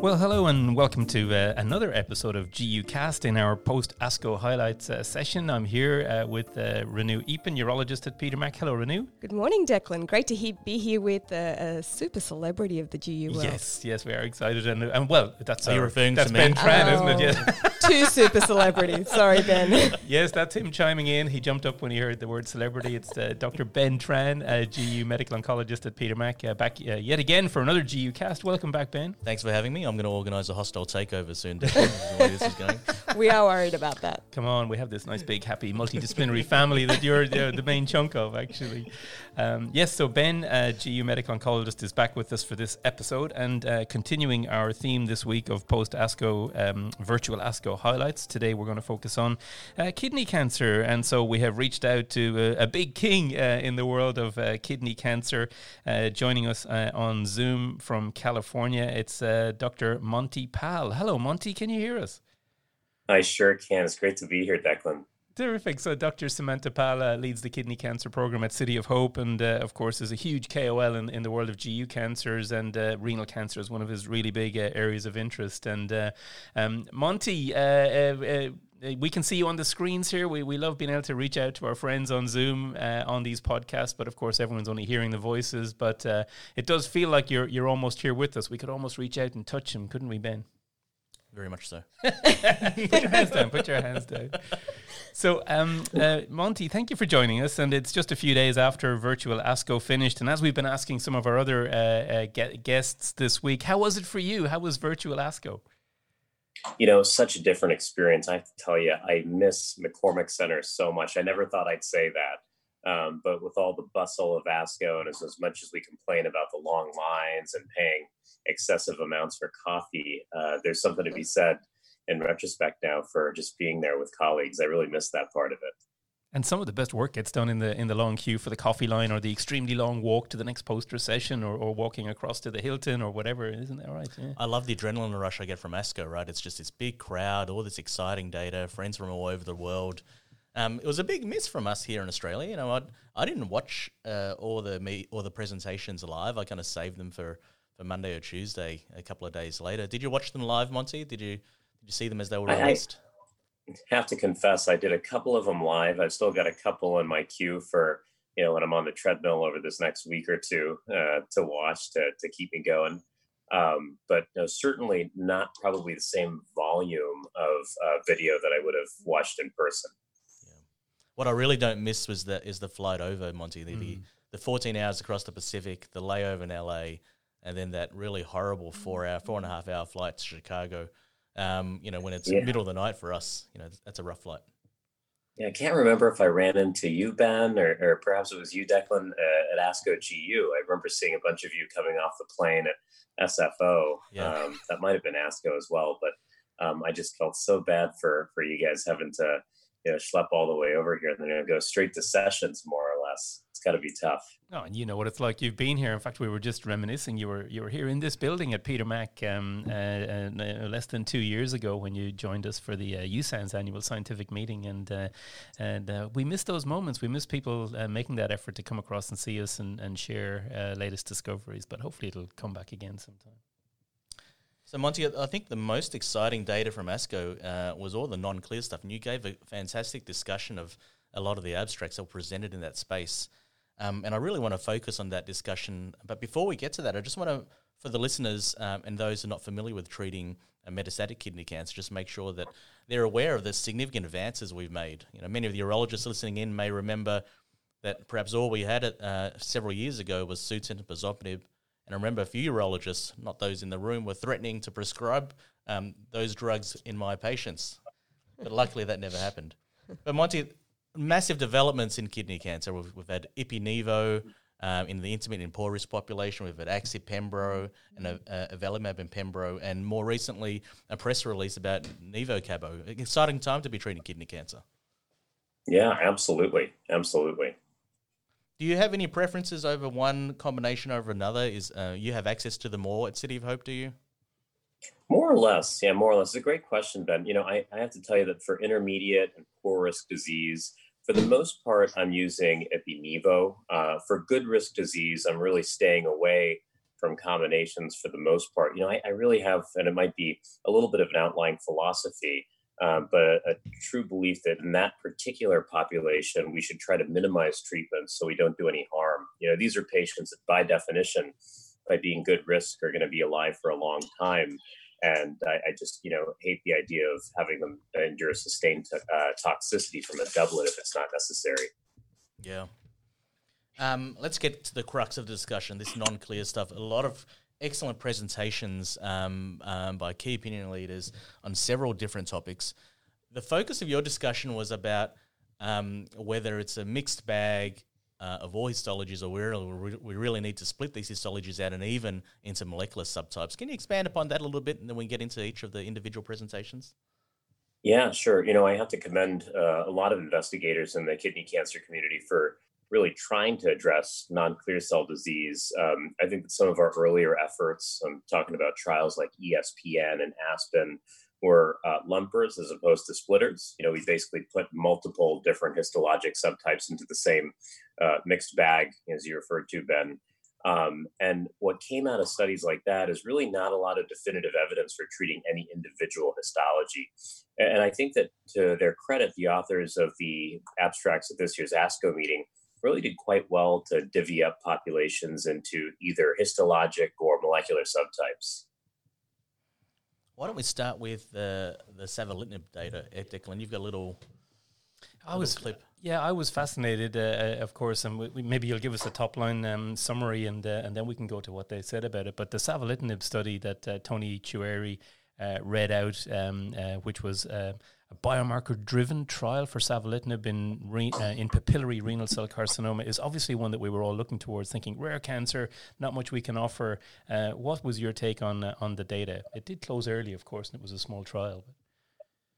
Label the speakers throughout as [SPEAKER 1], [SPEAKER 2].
[SPEAKER 1] Well, hello and welcome to uh, another episode of GU Cast in our post ASCO highlights uh, session. I'm here uh, with uh, Renu Eapen, urologist at Peter Mac. Hello, Renu.
[SPEAKER 2] Good morning, Declan. Great to he- be here with a super celebrity of the GU world.
[SPEAKER 1] Yes, yes, we are excited. And, and well, that's
[SPEAKER 3] Are you
[SPEAKER 1] our-
[SPEAKER 3] referring
[SPEAKER 1] that's
[SPEAKER 3] to
[SPEAKER 1] Ben? Tran,
[SPEAKER 2] Oh.
[SPEAKER 1] isn't it? Yes.
[SPEAKER 2] Two super celebrities. Sorry, Ben.
[SPEAKER 1] yes, that's him chiming in. He jumped up when he heard the word celebrity. It's uh, Dr. Ben Tran, uh, GU medical oncologist at Peter Mac, uh, back uh, yet again for another GU Cast. Welcome back, Ben.
[SPEAKER 3] Thanks for having me. I'm going to organise a hostile takeover soon. This is the way this is going.
[SPEAKER 2] we are worried about that.
[SPEAKER 1] Come on, we have this nice, big, happy, multidisciplinary family that you're the, the main chunk of, actually. Um, yes, so Ben, uh, GU medical oncologist, is back with us for this episode and uh, continuing our theme this week of post ASCO um, virtual ASCO highlights. Today we're going to focus on uh, kidney cancer, and so we have reached out to a, a big king uh, in the world of uh, kidney cancer, uh, joining us uh, on Zoom from California. It's uh, Dr. Monty Pal. Hello, Monty. Can you hear us?
[SPEAKER 4] I sure can. It's great to be here, Declan.
[SPEAKER 1] Terrific. So, Dr. Sumanta Pal leads the kidney cancer program at City of Hope, and uh, of course, is a huge KOL in, in the world of GU cancers, and uh, renal cancer is one of his really big uh, areas of interest. And uh, um, Monty, uh, uh, uh, we can see you on the screens here. We, we love being able to reach out to our friends on Zoom uh, on these podcasts, but of course, everyone's only hearing the voices. But uh, it does feel like you're you're almost here with us. We could almost reach out and touch him, couldn't we, Ben?
[SPEAKER 3] Very much so.
[SPEAKER 1] put your hands down. Put your hands down. So, um, uh, Monty, thank you for joining us. And it's just a few days after virtual ASCO finished. And as we've been asking some of our other uh, uh, guests this week, how was it for you? How was virtual ASCO?
[SPEAKER 4] You know, such a different experience. I have to tell you, I miss McCormick Center so much. I never thought I'd say that. Um, but with all the bustle of ASCO, and as, as much as we complain about the long lines and paying excessive amounts for coffee, uh, there's something to be said in retrospect now for just being there with colleagues. I really miss that part of it.
[SPEAKER 1] And some of the best work gets done in the in the long queue for the coffee line or the extremely long walk to the next poster session or, or walking across to the Hilton or whatever. Isn't that right? Yeah.
[SPEAKER 3] I love the adrenaline rush I get from ASCO, right? It's just this big crowd, all this exciting data, friends from all over the world. Um, it was a big miss from us here in Australia. You know, I I didn't watch uh, all the me all the presentations live. I kind of saved them for, for Monday or Tuesday, a couple of days later. Did you watch them live, Monty? Did you did you see them as they were
[SPEAKER 4] I- I-
[SPEAKER 3] released?
[SPEAKER 4] Have to confess I did a couple of them live. I've still got a couple in my queue for you know when I'm on the treadmill over this next week or two uh, to watch to to keep me going. Um, but no, certainly not probably the same volume of uh, video that I would have watched in person.
[SPEAKER 3] What I really don't miss was the is the flight over Monty, the,
[SPEAKER 1] Mm.
[SPEAKER 3] the the 14 hours across the Pacific, the layover in LA, and then that really horrible four hour, four and a half hour flight to Chicago. Um, you know, when it's
[SPEAKER 4] Yeah.
[SPEAKER 3] middle of the night for us, you know, that's a rough flight.
[SPEAKER 4] Yeah, I can't remember if I ran into you, Ben, or, or perhaps it was you, Declan, uh, at ASCO GU. I remember seeing a bunch of you coming off the plane at SFO.
[SPEAKER 3] Yeah.
[SPEAKER 4] Um, that might have been ASCO as well, but um, I just felt so bad for for you guys having to you know schlep all the way over here and then go straight to sessions more or less. It's got to be tough.
[SPEAKER 1] No, and you know what it's like. You've been here. In fact, we were just reminiscing. You were you were here in this building at Peter Mac um, uh, uh, uh, less than two years ago when you joined us for the uh, USANZ annual scientific meeting, and uh, and uh, we miss those moments. We miss people uh, making that effort to come across and see us and and share latest discoveries. But hopefully, it'll come back again sometime.
[SPEAKER 3] So, Monty, I think the most exciting data from ASCO uh, was all the non clear stuff. And you gave a fantastic discussion of a lot of the abstracts that were presented in that space. Um, and I really want to focus on that discussion. But before we get to that, I just want to, for the listeners um, and those who are not familiar with treating a metastatic kidney cancer, just make sure that they're aware of the significant advances we've made. You know, many of the urologists listening in may remember that perhaps all we had uh, several years ago was Sutent and. And I remember a few urologists, not those in the room, were threatening to prescribe um, those drugs in my patients. But luckily, that never happened. But Monty, massive developments in kidney cancer. We've, we've had Ipi-Nivo um, in the intermediate and poor risk population. We've had Axi Pembro and uh, Avelumab and Pembro, and more recently a press release about Nivo Cabo. Exciting time to be treating kidney cancer.
[SPEAKER 4] Yeah, absolutely, absolutely.
[SPEAKER 3] Do you have any preferences over one combination over another? Is uh, you have access to them all at City of Hope? Do you?
[SPEAKER 4] More or less, yeah, more or less. It's a great question, Ben. You know, I, I have to tell you that for intermediate and poor risk disease, for the most part, I'm using Ipi-Nivo. Uh, for good risk disease, I'm really staying away from combinations for the most part. You know, I, I really have, and it might be a little bit of an outlying philosophy, um, but a, a, true belief that in that particular population, we should try to minimize treatments so we don't do any harm. You know, these are patients that, by definition, by being good risk, are going to be alive for a long time. And I, I, just, you know, hate the idea of having them endure sustained uh, toxicity from a doublet if it's not necessary.
[SPEAKER 3] Yeah. Um, let's get to the crux of the discussion. This non-clear stuff. A lot of excellent presentations um, um, by key opinion leaders on several different topics. The focus of your discussion was about um, whether it's a mixed bag uh, of all histologies, or we we really need to split these histologies out and even into molecular subtypes. Can you expand upon that a little bit, and then we get into each of the individual presentations?
[SPEAKER 4] Yeah, sure. You know, I have to commend uh, a lot of investigators in the kidney cancer community for really trying to address non-clear cell disease. Um, I think that some of our earlier efforts, I'm talking about trials like ESPN and Aspen, were uh, lumpers as opposed to splitters. You know, we basically put multiple different histologic subtypes into the same uh, mixed bag, as you referred to, Ben. Um, and what came out of studies like that is really not a lot of definitive evidence for treating any individual histology. And I think that to their credit, the authors of the abstracts at this year's ASCO meeting really did quite well to divvy up populations into either histologic or molecular subtypes.
[SPEAKER 3] Why don't we start with the the savolitinib data, Declan? You've got a little.
[SPEAKER 1] I was clip. Yeah, I was fascinated, uh, uh of course, and we, we, maybe you'll give us a top line um, summary, and uh, and then we can go to what they said about it. But the savolitinib study that uh, Tony Choueiri uh, read out, um, uh, which was a biomarker-driven trial for savolitinib in re, uh, in papillary renal cell carcinoma is obviously one that we were all looking towards, thinking rare cancer, not much we can offer. Uh, what was your take on uh, on the data? It did close early, of course, and it was a small trial.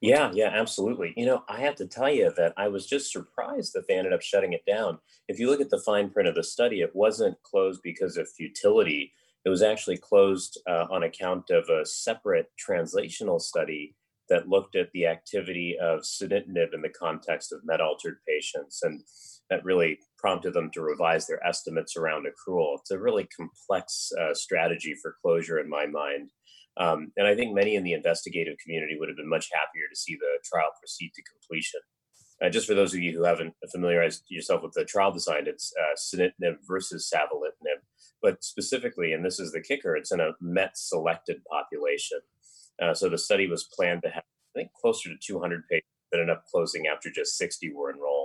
[SPEAKER 4] Yeah, yeah, absolutely. You know, I have to tell you that I was just surprised that they ended up shutting it down. If you look at the fine print of the study, it wasn't closed because of futility. It was actually closed uh, on account of a separate translational study that looked at the activity of sunitinib in the context of MET altered patients. And that really prompted them to revise their estimates around accrual. It's a really complex uh, strategy for closure in my mind. Um, and I think many in the investigative community would have been much happier to see the trial proceed to completion. Uh, just for those of you who haven't familiarized yourself with the trial design, it's uh, sunitinib versus savolitinib. But specifically, and this is the kicker, it's in a MET selected population. Uh, so the study was planned to have, I think, closer to 200 patients that ended up closing after just 60 were enrolled.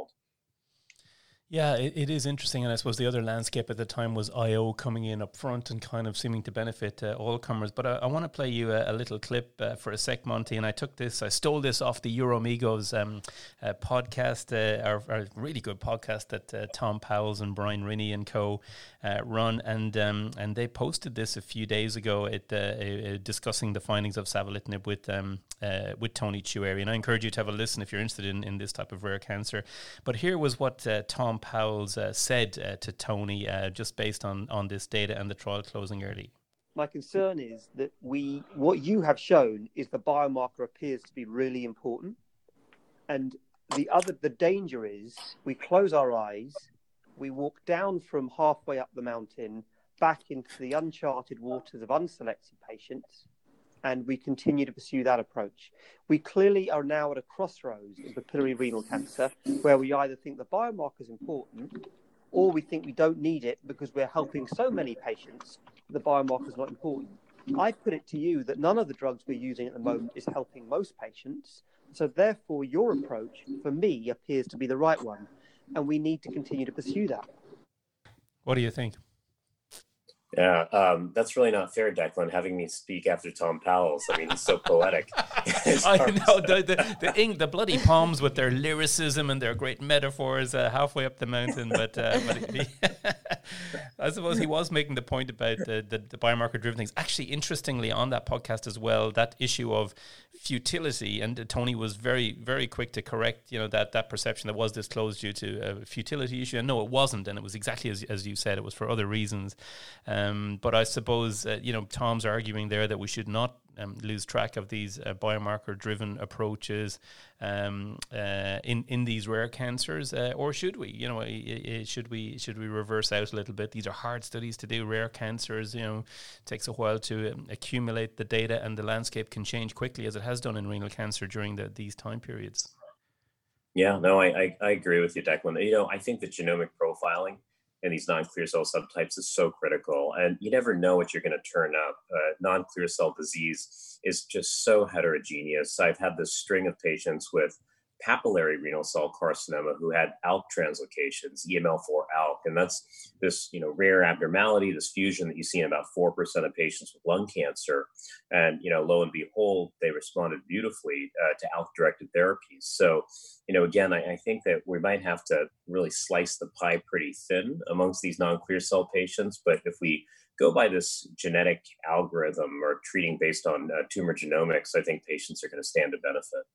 [SPEAKER 1] Yeah, it, it is interesting, and I suppose the other landscape at the time was IO coming in up front and kind of seeming to benefit uh, all comers. But I, I want to play you a, a little clip uh, for a sec, Monty. And I took this, I stole this off the UroMigos um, uh, podcast, uh, our, our, really good podcast that uh, Tom Powles and Brian Rini and co uh, run, and um, and they posted this a few days ago at discussing the findings of savolitinib with um, with Tony Choueiri. And I encourage you to have a listen if you're interested in, in this type of rare cancer. But here was what Tom Powles uh, said uh, to Tony uh, just based on, on this data and the trial closing early?
[SPEAKER 5] My concern is that we, what you have shown is the biomarker appears to be really important. And the other, the danger is we close our eyes, we walk down from halfway up the mountain back into the uncharted waters of unselected patients and we continue to pursue that approach. We clearly are now at a crossroads in papillary renal cancer where we either think the biomarker is important or we think we don't need it because we're helping so many patients, the biomarker is not important. I put it to you that none of the drugs we're using at the moment is helping most patients. So, therefore, your approach for me appears to be the right one, and we need to continue to pursue that.
[SPEAKER 1] What do you think?
[SPEAKER 4] Yeah, um, that's really not fair, Declan, having me speak after Tom Powles. I mean, he's so poetic.
[SPEAKER 1] I know the the the, ink, the bloody palms with their lyricism and their great metaphors uh, halfway up the mountain. But, uh, but I suppose he was making the point about the, the, the biomarker driven things. Actually, interestingly, on that podcast as well, that issue of futility, and uh, Tony was very, very quick to correct, you know, that that perception that was disclosed due to a futility issue. And no, it wasn't, and it was exactly as as you said, it was for other reasons. Um, but I suppose, uh, you know, Tom's arguing there that we should not um, lose track of these uh, biomarker driven approaches um, uh, in in these rare cancers, uh, or should we? You know, should we should we reverse out a little bit? These are hard studies to do. Rare cancers, you know, takes a while to um, accumulate the data, and the landscape can change quickly, as it has done in renal cancer during the, these time periods.
[SPEAKER 4] Yeah, no, I, I, I agree with you, Declan. You know, I think that genomic profiling in these non-clear cell subtypes is so critical and you never know what you're going to turn up. Uh, non-clear cell disease is just so heterogeneous. I've had this string of patients with papillary renal cell carcinoma who had ALK translocations, EML4 ALK, and that's this you know rare abnormality, this fusion that you see in about four percent of patients with lung cancer, and you know lo and behold, they responded beautifully uh, to ALK-directed therapies. So you know again, I, I, think that we might have to really slice the pie pretty thin amongst these non-clear cell patients, but if we go by this genetic algorithm or treating based on uh, tumor genomics, I think patients are going to stand to benefit.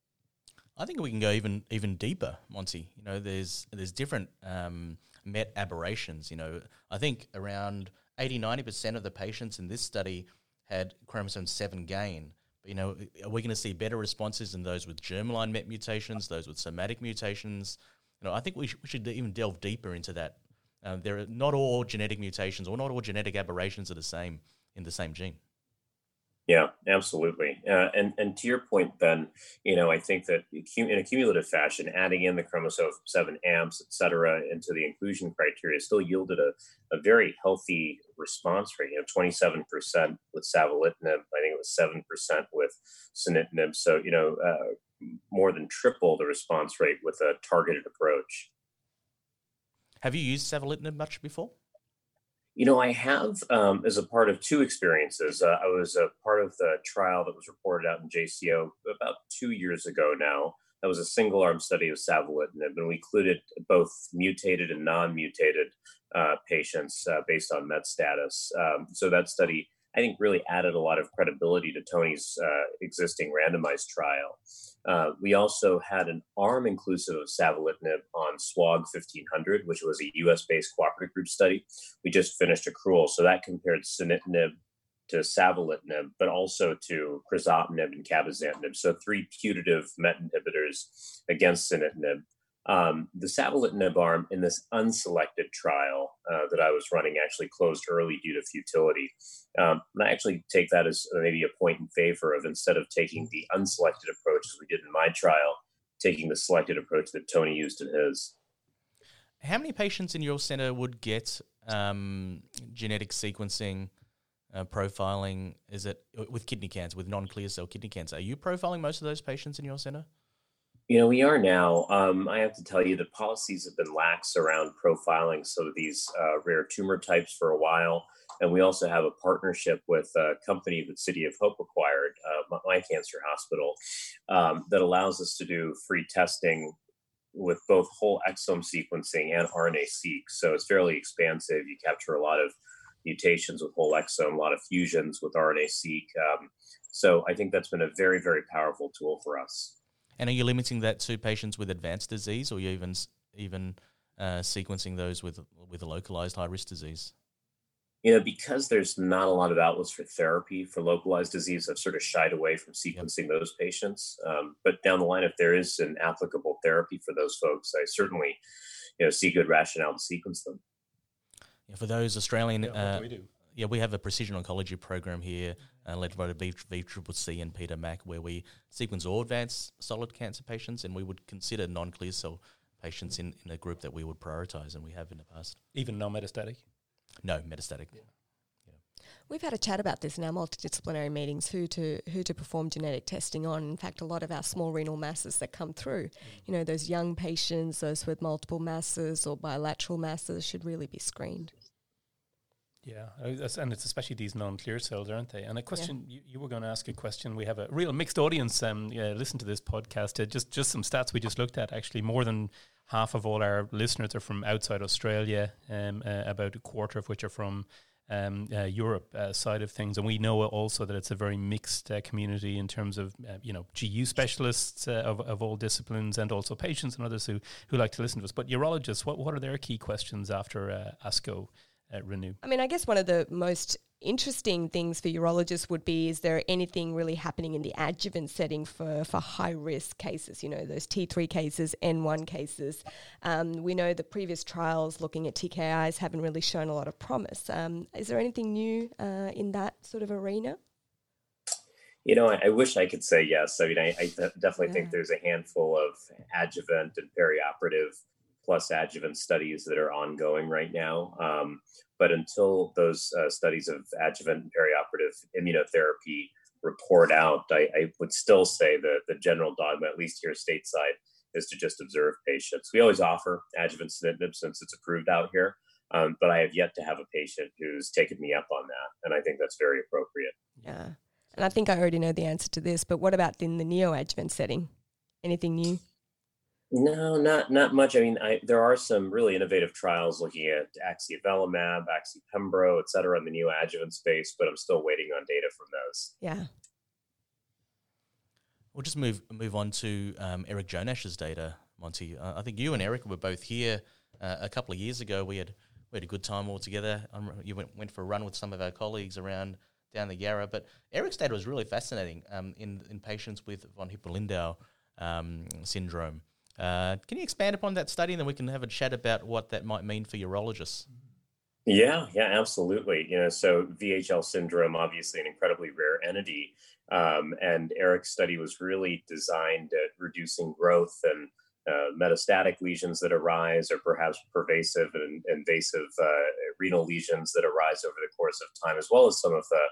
[SPEAKER 3] I think we can go even even deeper, Monty. You know, there's there's different um, MET aberrations. You know, I think around 80, 90 percent of the patients in this study had chromosome seven gain. But, you know, are we going to see better responses in those with germline MET mutations, those with somatic mutations? You know, I think we, sh- we should even delve deeper into that. Uh, there are not all genetic mutations or not all genetic aberrations are the same in the same gene.
[SPEAKER 4] Yeah, absolutely. Uh, and and to your point, Ben, you know, I think that in a cumulative fashion, adding in the chromosome seven amps, et cetera, into the inclusion criteria still yielded a, a very healthy response rate. You know, twenty seven percent with savolitinib. I think it was seven percent with sunitinib. So you know, uh, more than triple the response rate with a targeted approach.
[SPEAKER 3] Have you used savolitinib much before?
[SPEAKER 4] You know, I have um, as a part of two experiences. Uh, I was a part of the trial that was reported out in JCO about two years ago now. That was a single arm study of savolitinib, and we included both mutated and non mutated uh, patients uh, based on MET status. Um, so that study I think really added a lot of credibility to Tony's uh, existing randomized trial. Uh, we also had an arm inclusive of savolitinib on SWOG 1500, which was a US based cooperative group study. We just finished accrual, so that compared sunitinib to savolitinib, but also to crizotinib and cabozantinib. So three putative MET inhibitors against sunitinib. Um, the savolitinib arm in this unselected trial uh, that I was running actually closed early due to futility. Um, and I actually take that as maybe a point in favor of instead of taking the unselected approach as we did in my trial, taking the selected approach that Tony used in his.
[SPEAKER 3] How many patients in your center would get um, genetic sequencing? Uh, profiling is it with kidney cancer with non-clear cell kidney cancer are you profiling most of those patients in your center
[SPEAKER 4] you know, we are now. Um, I have to tell you, the policies have been lax around profiling some of these uh, rare tumor types for a while. And we also have a partnership with a company that City of Hope acquired, uh, My Cancer Hospital, um, that allows us to do free testing with both whole exome sequencing and RNA-seq. So it's fairly expansive. You capture a lot of mutations with whole exome, a lot of fusions with RNA-seq. Um, so I think that's been a very, very powerful tool for us.
[SPEAKER 3] And are you limiting that to patients with advanced disease, or you even even uh, sequencing those with with a localized high risk disease?
[SPEAKER 4] You know, because there's not a lot of outlets for therapy for localized disease, I've sort of shied away from sequencing yep. those patients. Um, but down the line, if there is an applicable therapy for those folks, I certainly, you know, see good rationale to sequence them.
[SPEAKER 3] Yeah, for those Australian, yeah, uh, we do? Yeah, we have a precision oncology program here, uh, led by the VCCC and Peter Mac, where we sequence all advanced solid cancer patients, and we would consider non-clear cell patients in, in a group that we would prioritize, and we have in the past.
[SPEAKER 1] Even non-metastatic?
[SPEAKER 3] No, metastatic. Yeah.
[SPEAKER 2] We've had a chat about this in our multidisciplinary meetings, who to who to perform genetic testing on. In fact, a lot of our small renal masses that come through, you know, those young patients, those with multiple masses or bilateral masses, should really be screened.
[SPEAKER 1] Yeah, and it's especially these non-clear cells, aren't they? And a question yeah. you, you, were going to ask a question. We have a real mixed audience. Um, yeah, listen to this podcast. Uh, just just some stats we just looked at. Actually, more than half of all our listeners are from outside Australia. Um, uh, about a quarter of which are from um, uh, Europe uh, side of things, and we know also that it's a very mixed uh, community in terms of uh, you know GU specialists uh, of, of all disciplines and also patients and others who, who like to listen to us. But urologists, what what are their key questions after uh, ASCO Renu?
[SPEAKER 2] I mean, I guess one of the most interesting things for urologists would be is there anything really happening in the adjuvant setting for, for high risk cases, you know, those T3 cases, N1 cases? Um, we know the previous trials looking at TKIs haven't really shown a lot of promise. Um, is there anything new uh, in that sort of arena?
[SPEAKER 4] You know, I, I, wish I could say yes. I mean, I, I definitely yeah. think there's a handful of adjuvant and perioperative plus adjuvant studies that are ongoing right now. Um, but until those uh, studies of adjuvant and perioperative immunotherapy report out, I, I, would still say that the general dogma, at least here stateside, is to just observe patients. We always offer adjuvant sunitinib since it's approved out here, um, but I have yet to have a patient who's taken me up on that, and I think that's very appropriate.
[SPEAKER 2] Yeah, and I think I already know the answer to this, but what about in the neoadjuvant setting? Anything new?
[SPEAKER 4] No, not not much. I mean, I, there are some really innovative trials looking at axiavelumab, axipembro, et cetera, in the neoadjuvant space, but I'm still waiting on data from those.
[SPEAKER 2] Yeah.
[SPEAKER 3] We'll just move move on to um, Eric Jonasch's data, Monty. Uh, I think you and Eric were both here uh, a couple of years ago. We had we had a good time all together. you went, went for a run with some of our colleagues around down the Yarra. But Eric's data was really fascinating um, in in patients with von Hippel-Lindau um, syndrome. Uh, can you expand upon that study and then we can have a chat about what that might mean for urologists?
[SPEAKER 4] Yeah, yeah, absolutely. You know, so VHL syndrome, obviously an incredibly rare entity. Um, and Eric's study was really designed at reducing growth and uh, metastatic lesions that arise, or perhaps pervasive and invasive uh, renal lesions that arise over the course of time, as well as some of the,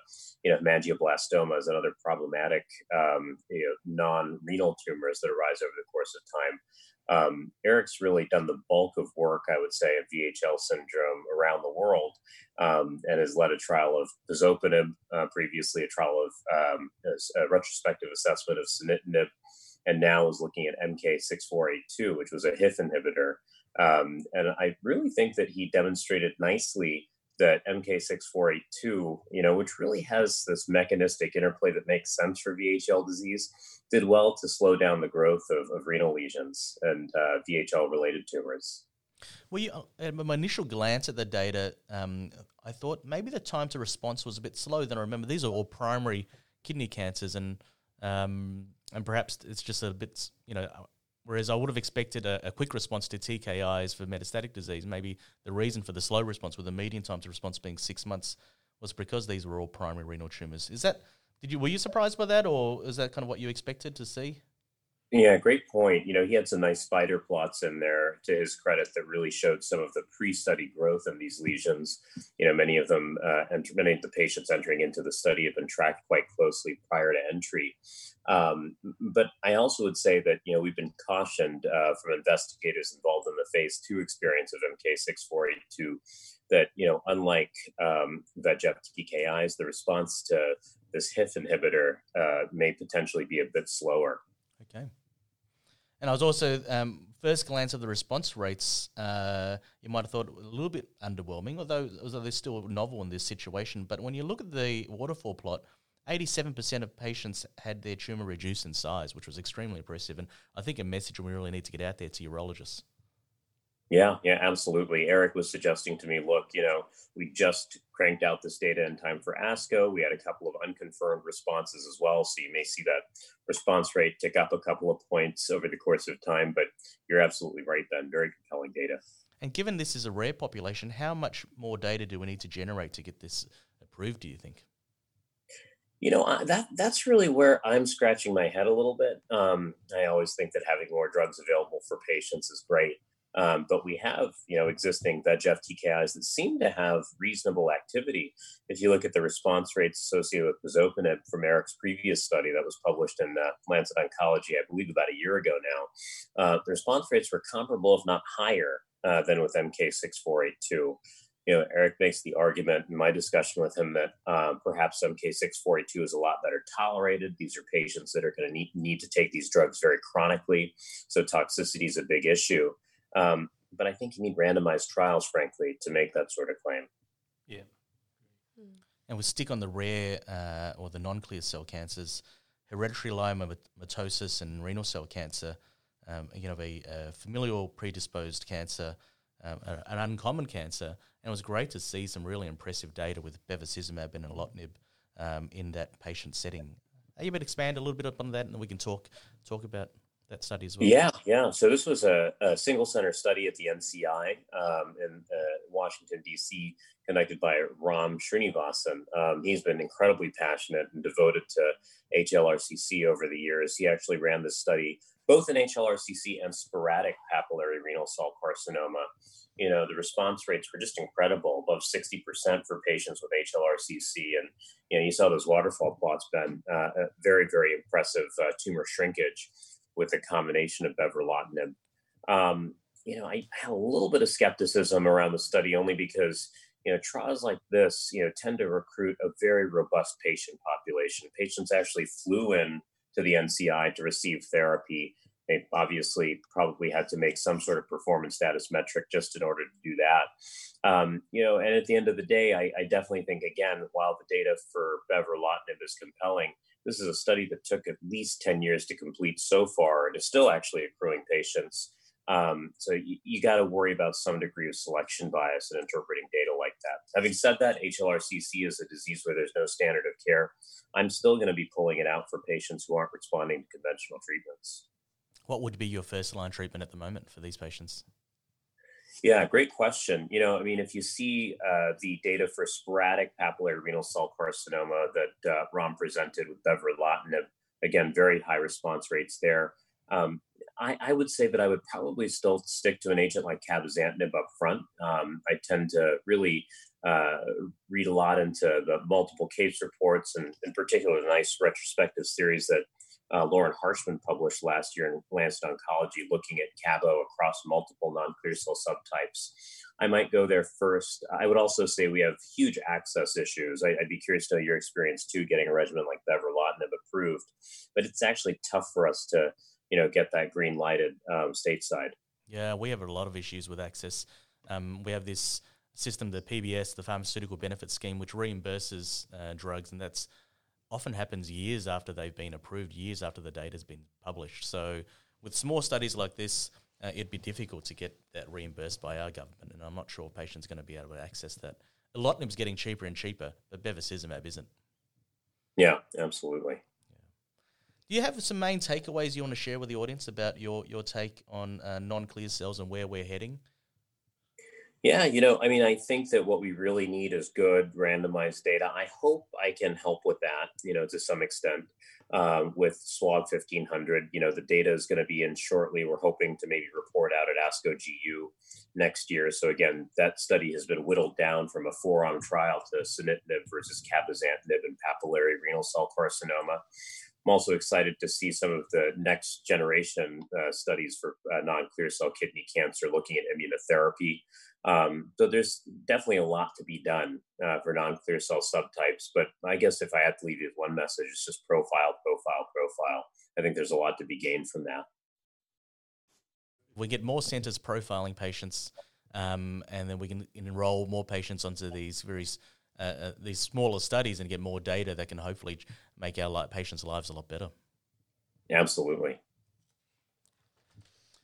[SPEAKER 4] you know, hemangioblastomas and other problematic, um, you know, non-renal tumors that arise over the course of time. Um, Eric's really done the bulk of work, I would say, of VHL syndrome around the world, um, and has led a trial of pazopanib, uh, previously a trial of um, a retrospective assessment of sunitinib, and now is looking at MK6482, which was a HIF inhibitor. Um, and I really think that he demonstrated nicely that MK6482, you know, which really has this mechanistic interplay that makes sense for VHL disease, did well to slow down the growth of, of renal lesions and uh, VHL related tumors.
[SPEAKER 3] Well, you, at my initial glance at the data, um, I thought maybe the time to response was a bit slow. Then I remember these are all primary kidney cancers, and um, and perhaps it's just a bit, you know, whereas I would have expected a, a, quick response to TKIs for metastatic disease. Maybe the reason for the slow response, with the median time to response being six months, was because these were all primary renal tumors. Is that did you were you surprised by that, or is that kind of what you expected to see?
[SPEAKER 4] Yeah, great point. You know, he had some nice spider plots in there to his credit that really showed some of the pre-study growth in these lesions. You know, many of them, uh, many of the patients entering into the study have been tracked quite closely prior to entry. Um, but I also would say that, you know, we've been cautioned uh, from investigators involved in the phase two experience of MK6482 that, you know, unlike um, VEGF TKIs, the response to this HIF inhibitor uh, may potentially be a bit slower.
[SPEAKER 3] Okay. And I was also um, first glance of the response rates, uh, you might have thought a little bit underwhelming, although although they're still novel in this situation. But when you look at the waterfall plot, 87% of patients had their tumor reduced in size, which was extremely impressive. And I think a message we really need to get out there to urologists.
[SPEAKER 4] Yeah, yeah, absolutely. Eric was suggesting to me, look, you know, we just cranked out this data in time for ASCO. We had a couple of unconfirmed responses as well. So you may see that response rate tick up a couple of points over the course of time. But you're absolutely right, Ben. Very compelling data.
[SPEAKER 3] And given this is a rare population, how much more data do we need to generate to get this approved, do you think?
[SPEAKER 4] You know that that's really where I'm scratching my head a little bit. Um, I always think that having more drugs available for patients is great, um, but we have, you know, existing VEGF TKIs that seem to have reasonable activity. If you look at the response rates associated with pazopanib from Eric's previous study that was published in uh, Lancet Oncology, I believe about a year ago now, uh, the response rates were comparable, if not higher, uh, than with MK6482. You know, Eric makes the argument in my discussion with him that um, perhaps MK642 is a lot better tolerated. These are patients that are going to need, need to take these drugs very chronically, so toxicity is a big issue. Um, but I think you need randomized trials, frankly, to make that sort of claim.
[SPEAKER 1] Yeah.
[SPEAKER 3] and we stick on the rare uh, or the non-clear cell cancers, hereditary leiomyomatosis and renal cell cancer, um, you know, a, a familial predisposed cancer, um, an uncommon cancer, and it was great to see some really impressive data with bevacizumab and erlotinib um, in that patient setting. Are you able to expand a little bit upon that, and we can talk talk about that study as well?
[SPEAKER 4] Yeah, yeah. So this was a, a single center study at the NCI um, in uh, Washington D.C. conducted by Ram Srinivasan. Um, he's been incredibly passionate and devoted to HLRCC over the years. He actually ran this study both in HLRCC and sporadic papillary renal cell carcinoma. You know, the response rates were just incredible, above 60% for patients with HLRCC. And, you know, you saw those waterfall plots, Ben, uh, very, very impressive uh, tumor shrinkage with a combination of beverlotinib. Um, you know, I had a little bit of skepticism around the study only because, you know, trials like this, you know, tend to recruit a very robust patient population. Patients actually flew in to the NCI to receive therapy. They obviously probably had to make some sort of performance status metric just in order to do that. Um, you know, and at the end of the day, I, I definitely think again, while the data for beverlotinib is compelling, this is a study that took at least 10 years to complete so far and is still actually accruing patients. Um, so you, you got to worry about some degree of selection bias in interpreting data like that. Having said that, HLRCC is a disease where there's no standard of care. I'm still going to be pulling it out for patients who aren't responding to conventional treatments.
[SPEAKER 3] What would be your first line treatment at the moment for these patients?
[SPEAKER 4] Yeah, great question. You know, I mean, if you see uh, the data for sporadic papillary renal cell carcinoma that uh, Ram presented with beverlotinib, again, very high response rates there. Um, I, I, would say that I would probably still stick to an agent like cabozantinib up front. Um, I tend to really uh, read a lot into the multiple case reports and in particular the nice retrospective series that uh, Lauren Harshman published last year in Lancet Oncology looking at cabo across multiple non-clear cell subtypes. I might go there first. I would also say we have huge access issues. I, would be curious to know your experience too, getting a regimen like beverlotinib approved, but it's actually tough for us to you know get that green lighted um, stateside.
[SPEAKER 3] Yeah, we have a lot of issues with access. Um, we have this system, the PBS, the Pharmaceutical Benefit Scheme, which reimburses uh, drugs, and that's often happens years after they've been approved, years after the data's been published. So with small studies like this, uh, it'd be difficult to get that reimbursed by our government, and I'm not sure patients are going to be able to access that. Erlotinib's getting cheaper and cheaper, but bevacizumab isn't.
[SPEAKER 4] Yeah, absolutely.
[SPEAKER 3] Do you have some main takeaways you want to share with the audience about your your take on uh, non-clear cells and where we're heading?
[SPEAKER 4] Yeah, you know, I mean, I think that what we really need is good randomized data. I hope I can help with that, you know, to some extent um, with SWOG 1500. You know, the data is going to be in shortly. We're hoping to maybe report out at ASCO GU next year. So again, that study has been whittled down from a four-arm trial to sunitinib versus cabozantinib and papillary renal cell carcinoma. I'm also excited to see some of the next generation uh, studies for uh, non clear cell kidney cancer looking at immunotherapy. Um, so there's definitely a lot to be done uh, for non clear cell subtypes. But I guess if I had to leave you with one message, it's just profile, profile, profile. I think there's a lot to be gained from that.
[SPEAKER 3] We get more centers profiling patients, um, and then we can enroll more patients onto these very uh, uh, these smaller studies and get more data that can hopefully make our li- patients' lives a lot better.
[SPEAKER 4] Absolutely.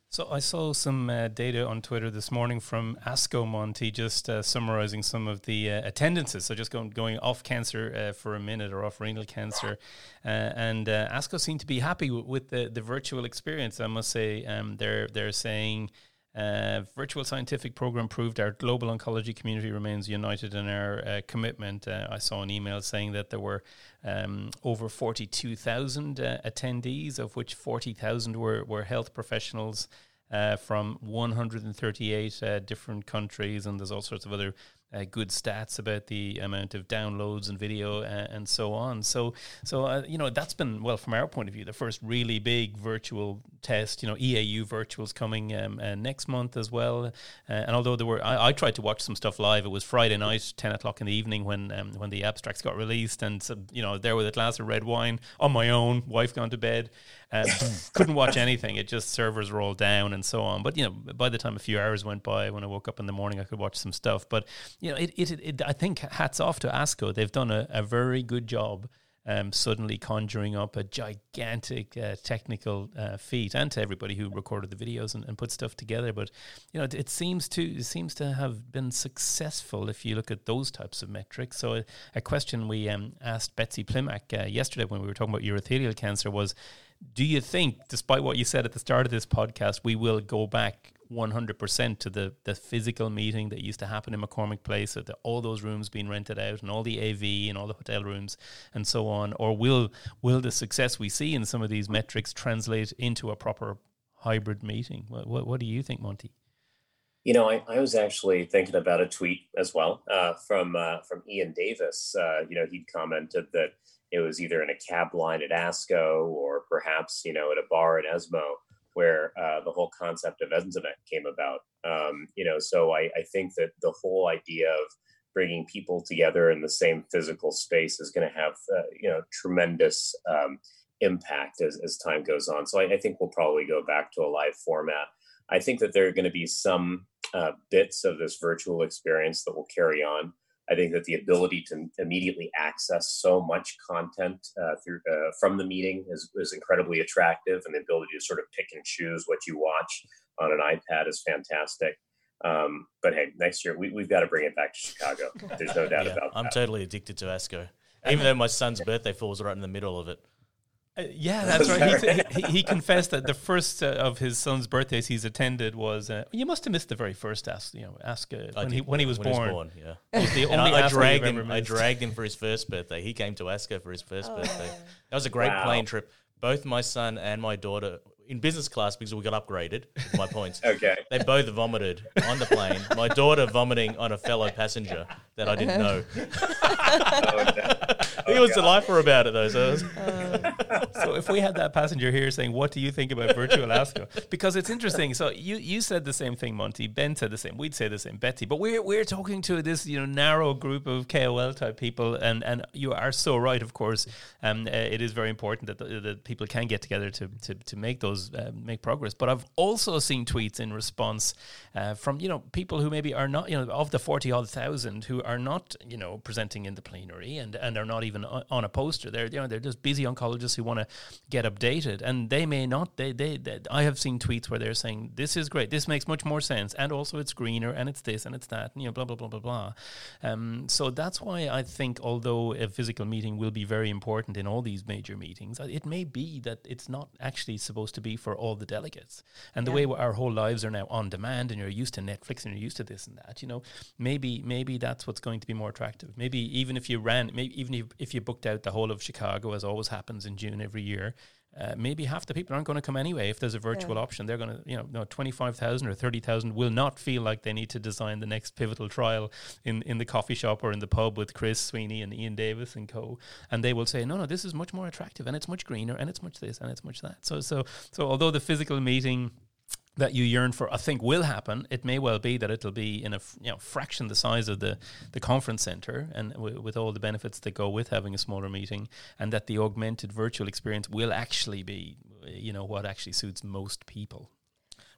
[SPEAKER 1] So I saw some uh, data on Twitter this morning from ASCO Monty, just uh, summarizing some of the uh, attendances. So just going going off cancer uh, for a minute or off renal cancer, uh, and uh, ASCO seemed to be happy w- with the, the virtual experience. I must say, um, they're they're saying uh, virtual scientific program proved our global oncology community remains united in our uh, commitment. Uh, I saw an email saying that there were um, over 42,000 uh, attendees, of which 40,000 were, were health professionals uh, from 138 uh, different countries, and there's all sorts of other uh, good stats about the amount of downloads and video uh, and so on. So, so uh, you know that's been well from our point of view the first really big virtual test. You know, EAU virtuals coming um, uh, next month as well. Uh, and although there were, I, I, tried to watch some stuff live. It was Friday night, ten o'clock in the evening when um, when the abstracts got released, and so, you know there with a glass of red wine on my own, wife gone to bed. Couldn't watch anything. It just servers rolled down and so on. But you know, by the time a few hours went by, when I woke up in the morning, I could watch some stuff. But you know, it, it, it, I think hats off to ASCO. They've done a, a very good job um, suddenly conjuring up a gigantic uh, technical uh, feat, and to everybody who recorded the videos and, and put stuff together. But you know, it, it, seems to it seems to have been successful if you look at those types of metrics. So, a, a question we um, asked Betsy Plimack uh, yesterday when we were talking about urothelial cancer was. Do you think, despite what you said at the start of this podcast, we will go back 100% to the, the physical meeting that used to happen in McCormick Place, so the, all those rooms being rented out and all the AV and all the hotel rooms and so on? Or will, will the success we see in some of these metrics translate into a proper hybrid meeting? What, what, what do you think, Monty?
[SPEAKER 4] You know, I, I was actually thinking about a tweet as well uh, from uh, from Ian Davis. Uh, you know, he'd commented that it was either in a cab line at ASCO or perhaps you know at a bar at ESMO where uh, the whole concept of ENZAMET came about. Um, you know, so I, I, think that the whole idea of bringing people together in the same physical space is going to have uh, you know tremendous um, impact as, as time goes on. So I, I, think we'll probably go back to a live format. I think that there are going to be some uh, bits of this virtual experience that will carry on. I think that the ability to immediately access so much content uh, through uh, from the meeting is, is incredibly attractive, and the ability to sort of pick and choose what you watch on an iPad is fantastic. Um, but hey, next year we, we've got to bring it back to Chicago. There's no doubt
[SPEAKER 3] yeah,
[SPEAKER 4] about
[SPEAKER 3] I'm
[SPEAKER 4] that.
[SPEAKER 3] totally addicted to ASCO, even though my son's birthday falls right in the middle of it.
[SPEAKER 1] Uh, yeah, that's right. He, he, he, confessed that the first uh, of his son's birthdays he's attended was. Uh, you must have missed the very first ask. You know, ask uh, when, he, when he was
[SPEAKER 3] when
[SPEAKER 1] born.
[SPEAKER 3] He was born. Yeah, was the only I, I dragged him. I dragged him for his first birthday. He came to ASCO for his first oh. birthday. That was a great wow. plane trip. Both my son and my daughter in business class because we got upgraded. My points.
[SPEAKER 4] okay.
[SPEAKER 3] They both vomited on the plane. My daughter vomiting on a fellow passenger that I didn't know. oh, no. he was God. delightful about it though. So, was
[SPEAKER 1] uh, so if we had that passenger here saying, "What do you think about virtual Alaska?" Because it's interesting. So you you said the same thing, Monty. Ben said the same. We'd say the same, Betty. But we're we're talking to this you know narrow group of KOL type people, and and you are so right. Of course, um, uh, it is very important that the, that people can get together to to to make those those uh, make progress. But I've also seen tweets in response uh, from you know people who maybe are not you know of the forty odd thousand who are not you know presenting in the plenary and and are not even on a poster. They're you know they're just busy oncologists who want to get updated, and they may not. They, they, they I have seen tweets where they're saying this is great, this makes much more sense, and also it's greener, and it's this and it's that, and, you know blah blah blah blah blah. Um, so that's why I think although a physical meeting will be very important in all these major meetings, it may be that it's not actually supposed to be for all the delegates. And the yeah. way our whole lives are now on demand, and you're used to Netflix and you're used to this and that, you know, maybe maybe that's what's going to be more attractive. Maybe even if you ran, maybe even if, if you booked out the whole of Chicago, as always happens in June every year, uh, maybe half the people aren't going to come anyway. If there's a virtual yeah. option, they're going to, you know, no, 25,000 or 30,000 will not feel like they need to design the next pivotal trial in, in the coffee shop or in the pub with Chris Sweeney and Ian Davis and co. And they will say, no, no, this is much more attractive and it's much greener and it's much this and it's much that. So, so, so although the physical meeting that you yearn for, I think will happen. It may well be that it'll be in a you know fraction the size of the the conference center, and w- with all the benefits that go with having a smaller meeting, and that the augmented virtual experience will actually be, you know, what actually suits most people.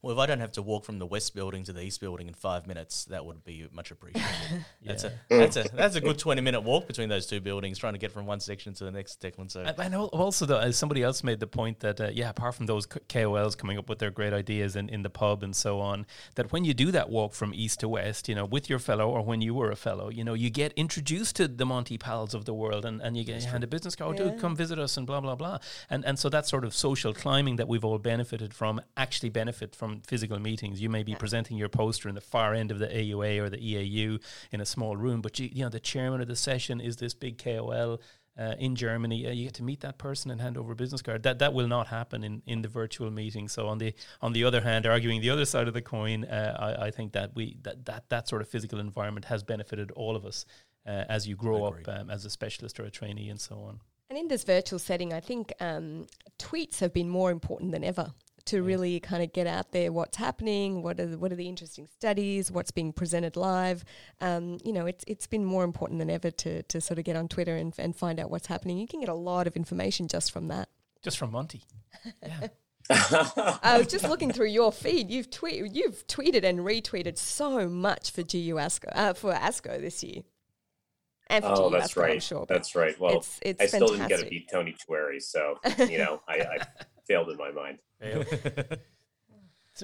[SPEAKER 3] Well, if I don't have to walk from the west building to the east building in five minutes, that would be much appreciated. yeah. That's a that's a that's a good twenty minute walk between those two buildings, trying to get from one section to the next, Declan. So,
[SPEAKER 1] and also, though, as somebody else made the point that uh, yeah, apart from those KOLs coming up with their great ideas in, in the pub and so on, that when you do that walk from east to west, you know, with your fellow or when you were a fellow, you know, you get introduced to the Monty Pals of the world, and, and you get hand a business card, oh, yeah. dude, come visit us, and blah blah blah, and and so that sort of social climbing that we've all benefited from actually benefit from physical meetings meetings. You may be presenting your poster in the far end of the AUA or the EAU in a small room, but you, you know the chairman of the session is this big KOL. Uh, in Germany, uh, you get to meet that person and hand over a business card. That that will not happen in, in the virtual meeting. So on the on the other hand, arguing the other side of the coin, uh, I, I think that we that, that that sort of physical environment has benefited all of us uh, as you grow up um, as a specialist or a trainee and so on.
[SPEAKER 2] And in this virtual setting, I think um, tweets have been more important than ever to really kind of get out there what's happening, what are the, what are the interesting studies, what's being presented live. Um, you know, it's it's been more important than ever to to sort of get on Twitter and, and find out what's happening. You can get a lot of information just from that.
[SPEAKER 1] Just from Monty. Yeah.
[SPEAKER 2] I was just looking through your feed. You've tweet, you've tweeted and retweeted so much for GU ASCO uh, for ASCO this year.
[SPEAKER 4] And for oh, GU that's ASCO, right. Sure, that's right. Well, it's, it's I still fantastic. didn't get to beat Tony Choueiri, so you know I, I failed in my mind.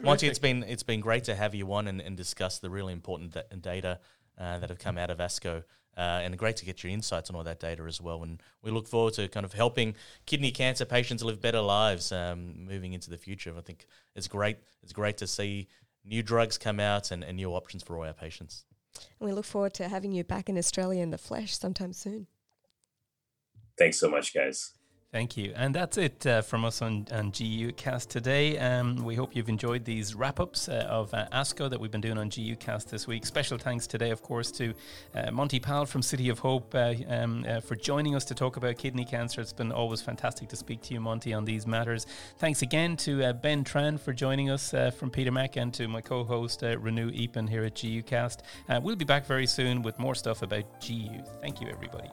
[SPEAKER 3] Monty, it's been it's been great to have you on and, and discuss the really important data uh, that have come out of ASCO. Uh, and great to get your insights on all that data as well. And we look forward to kind of helping kidney cancer patients live better lives um, moving into the future. I think it's great. It's great to see new drugs come out and, and new options for all our patients.
[SPEAKER 2] And we look forward to having you back in Australia in the flesh sometime soon.
[SPEAKER 4] Thanks so much, guys.
[SPEAKER 1] Thank you. And that's it uh, from us on, on GU Cast today. Um, we hope you've enjoyed these wrap ups uh, of uh, ASCO that we've been doing on GUcast this week. Special thanks today, of course, to uh, Monty Pal from City of Hope uh, um, uh, for joining us to talk about kidney cancer. It's been always fantastic to speak to you, Monty, on these matters. Thanks again to Ben Tran for joining us from Peter Mac and to my co host, Renu Eapen, here at GUcast. We'll be back very soon with more stuff about GU. Thank you, everybody.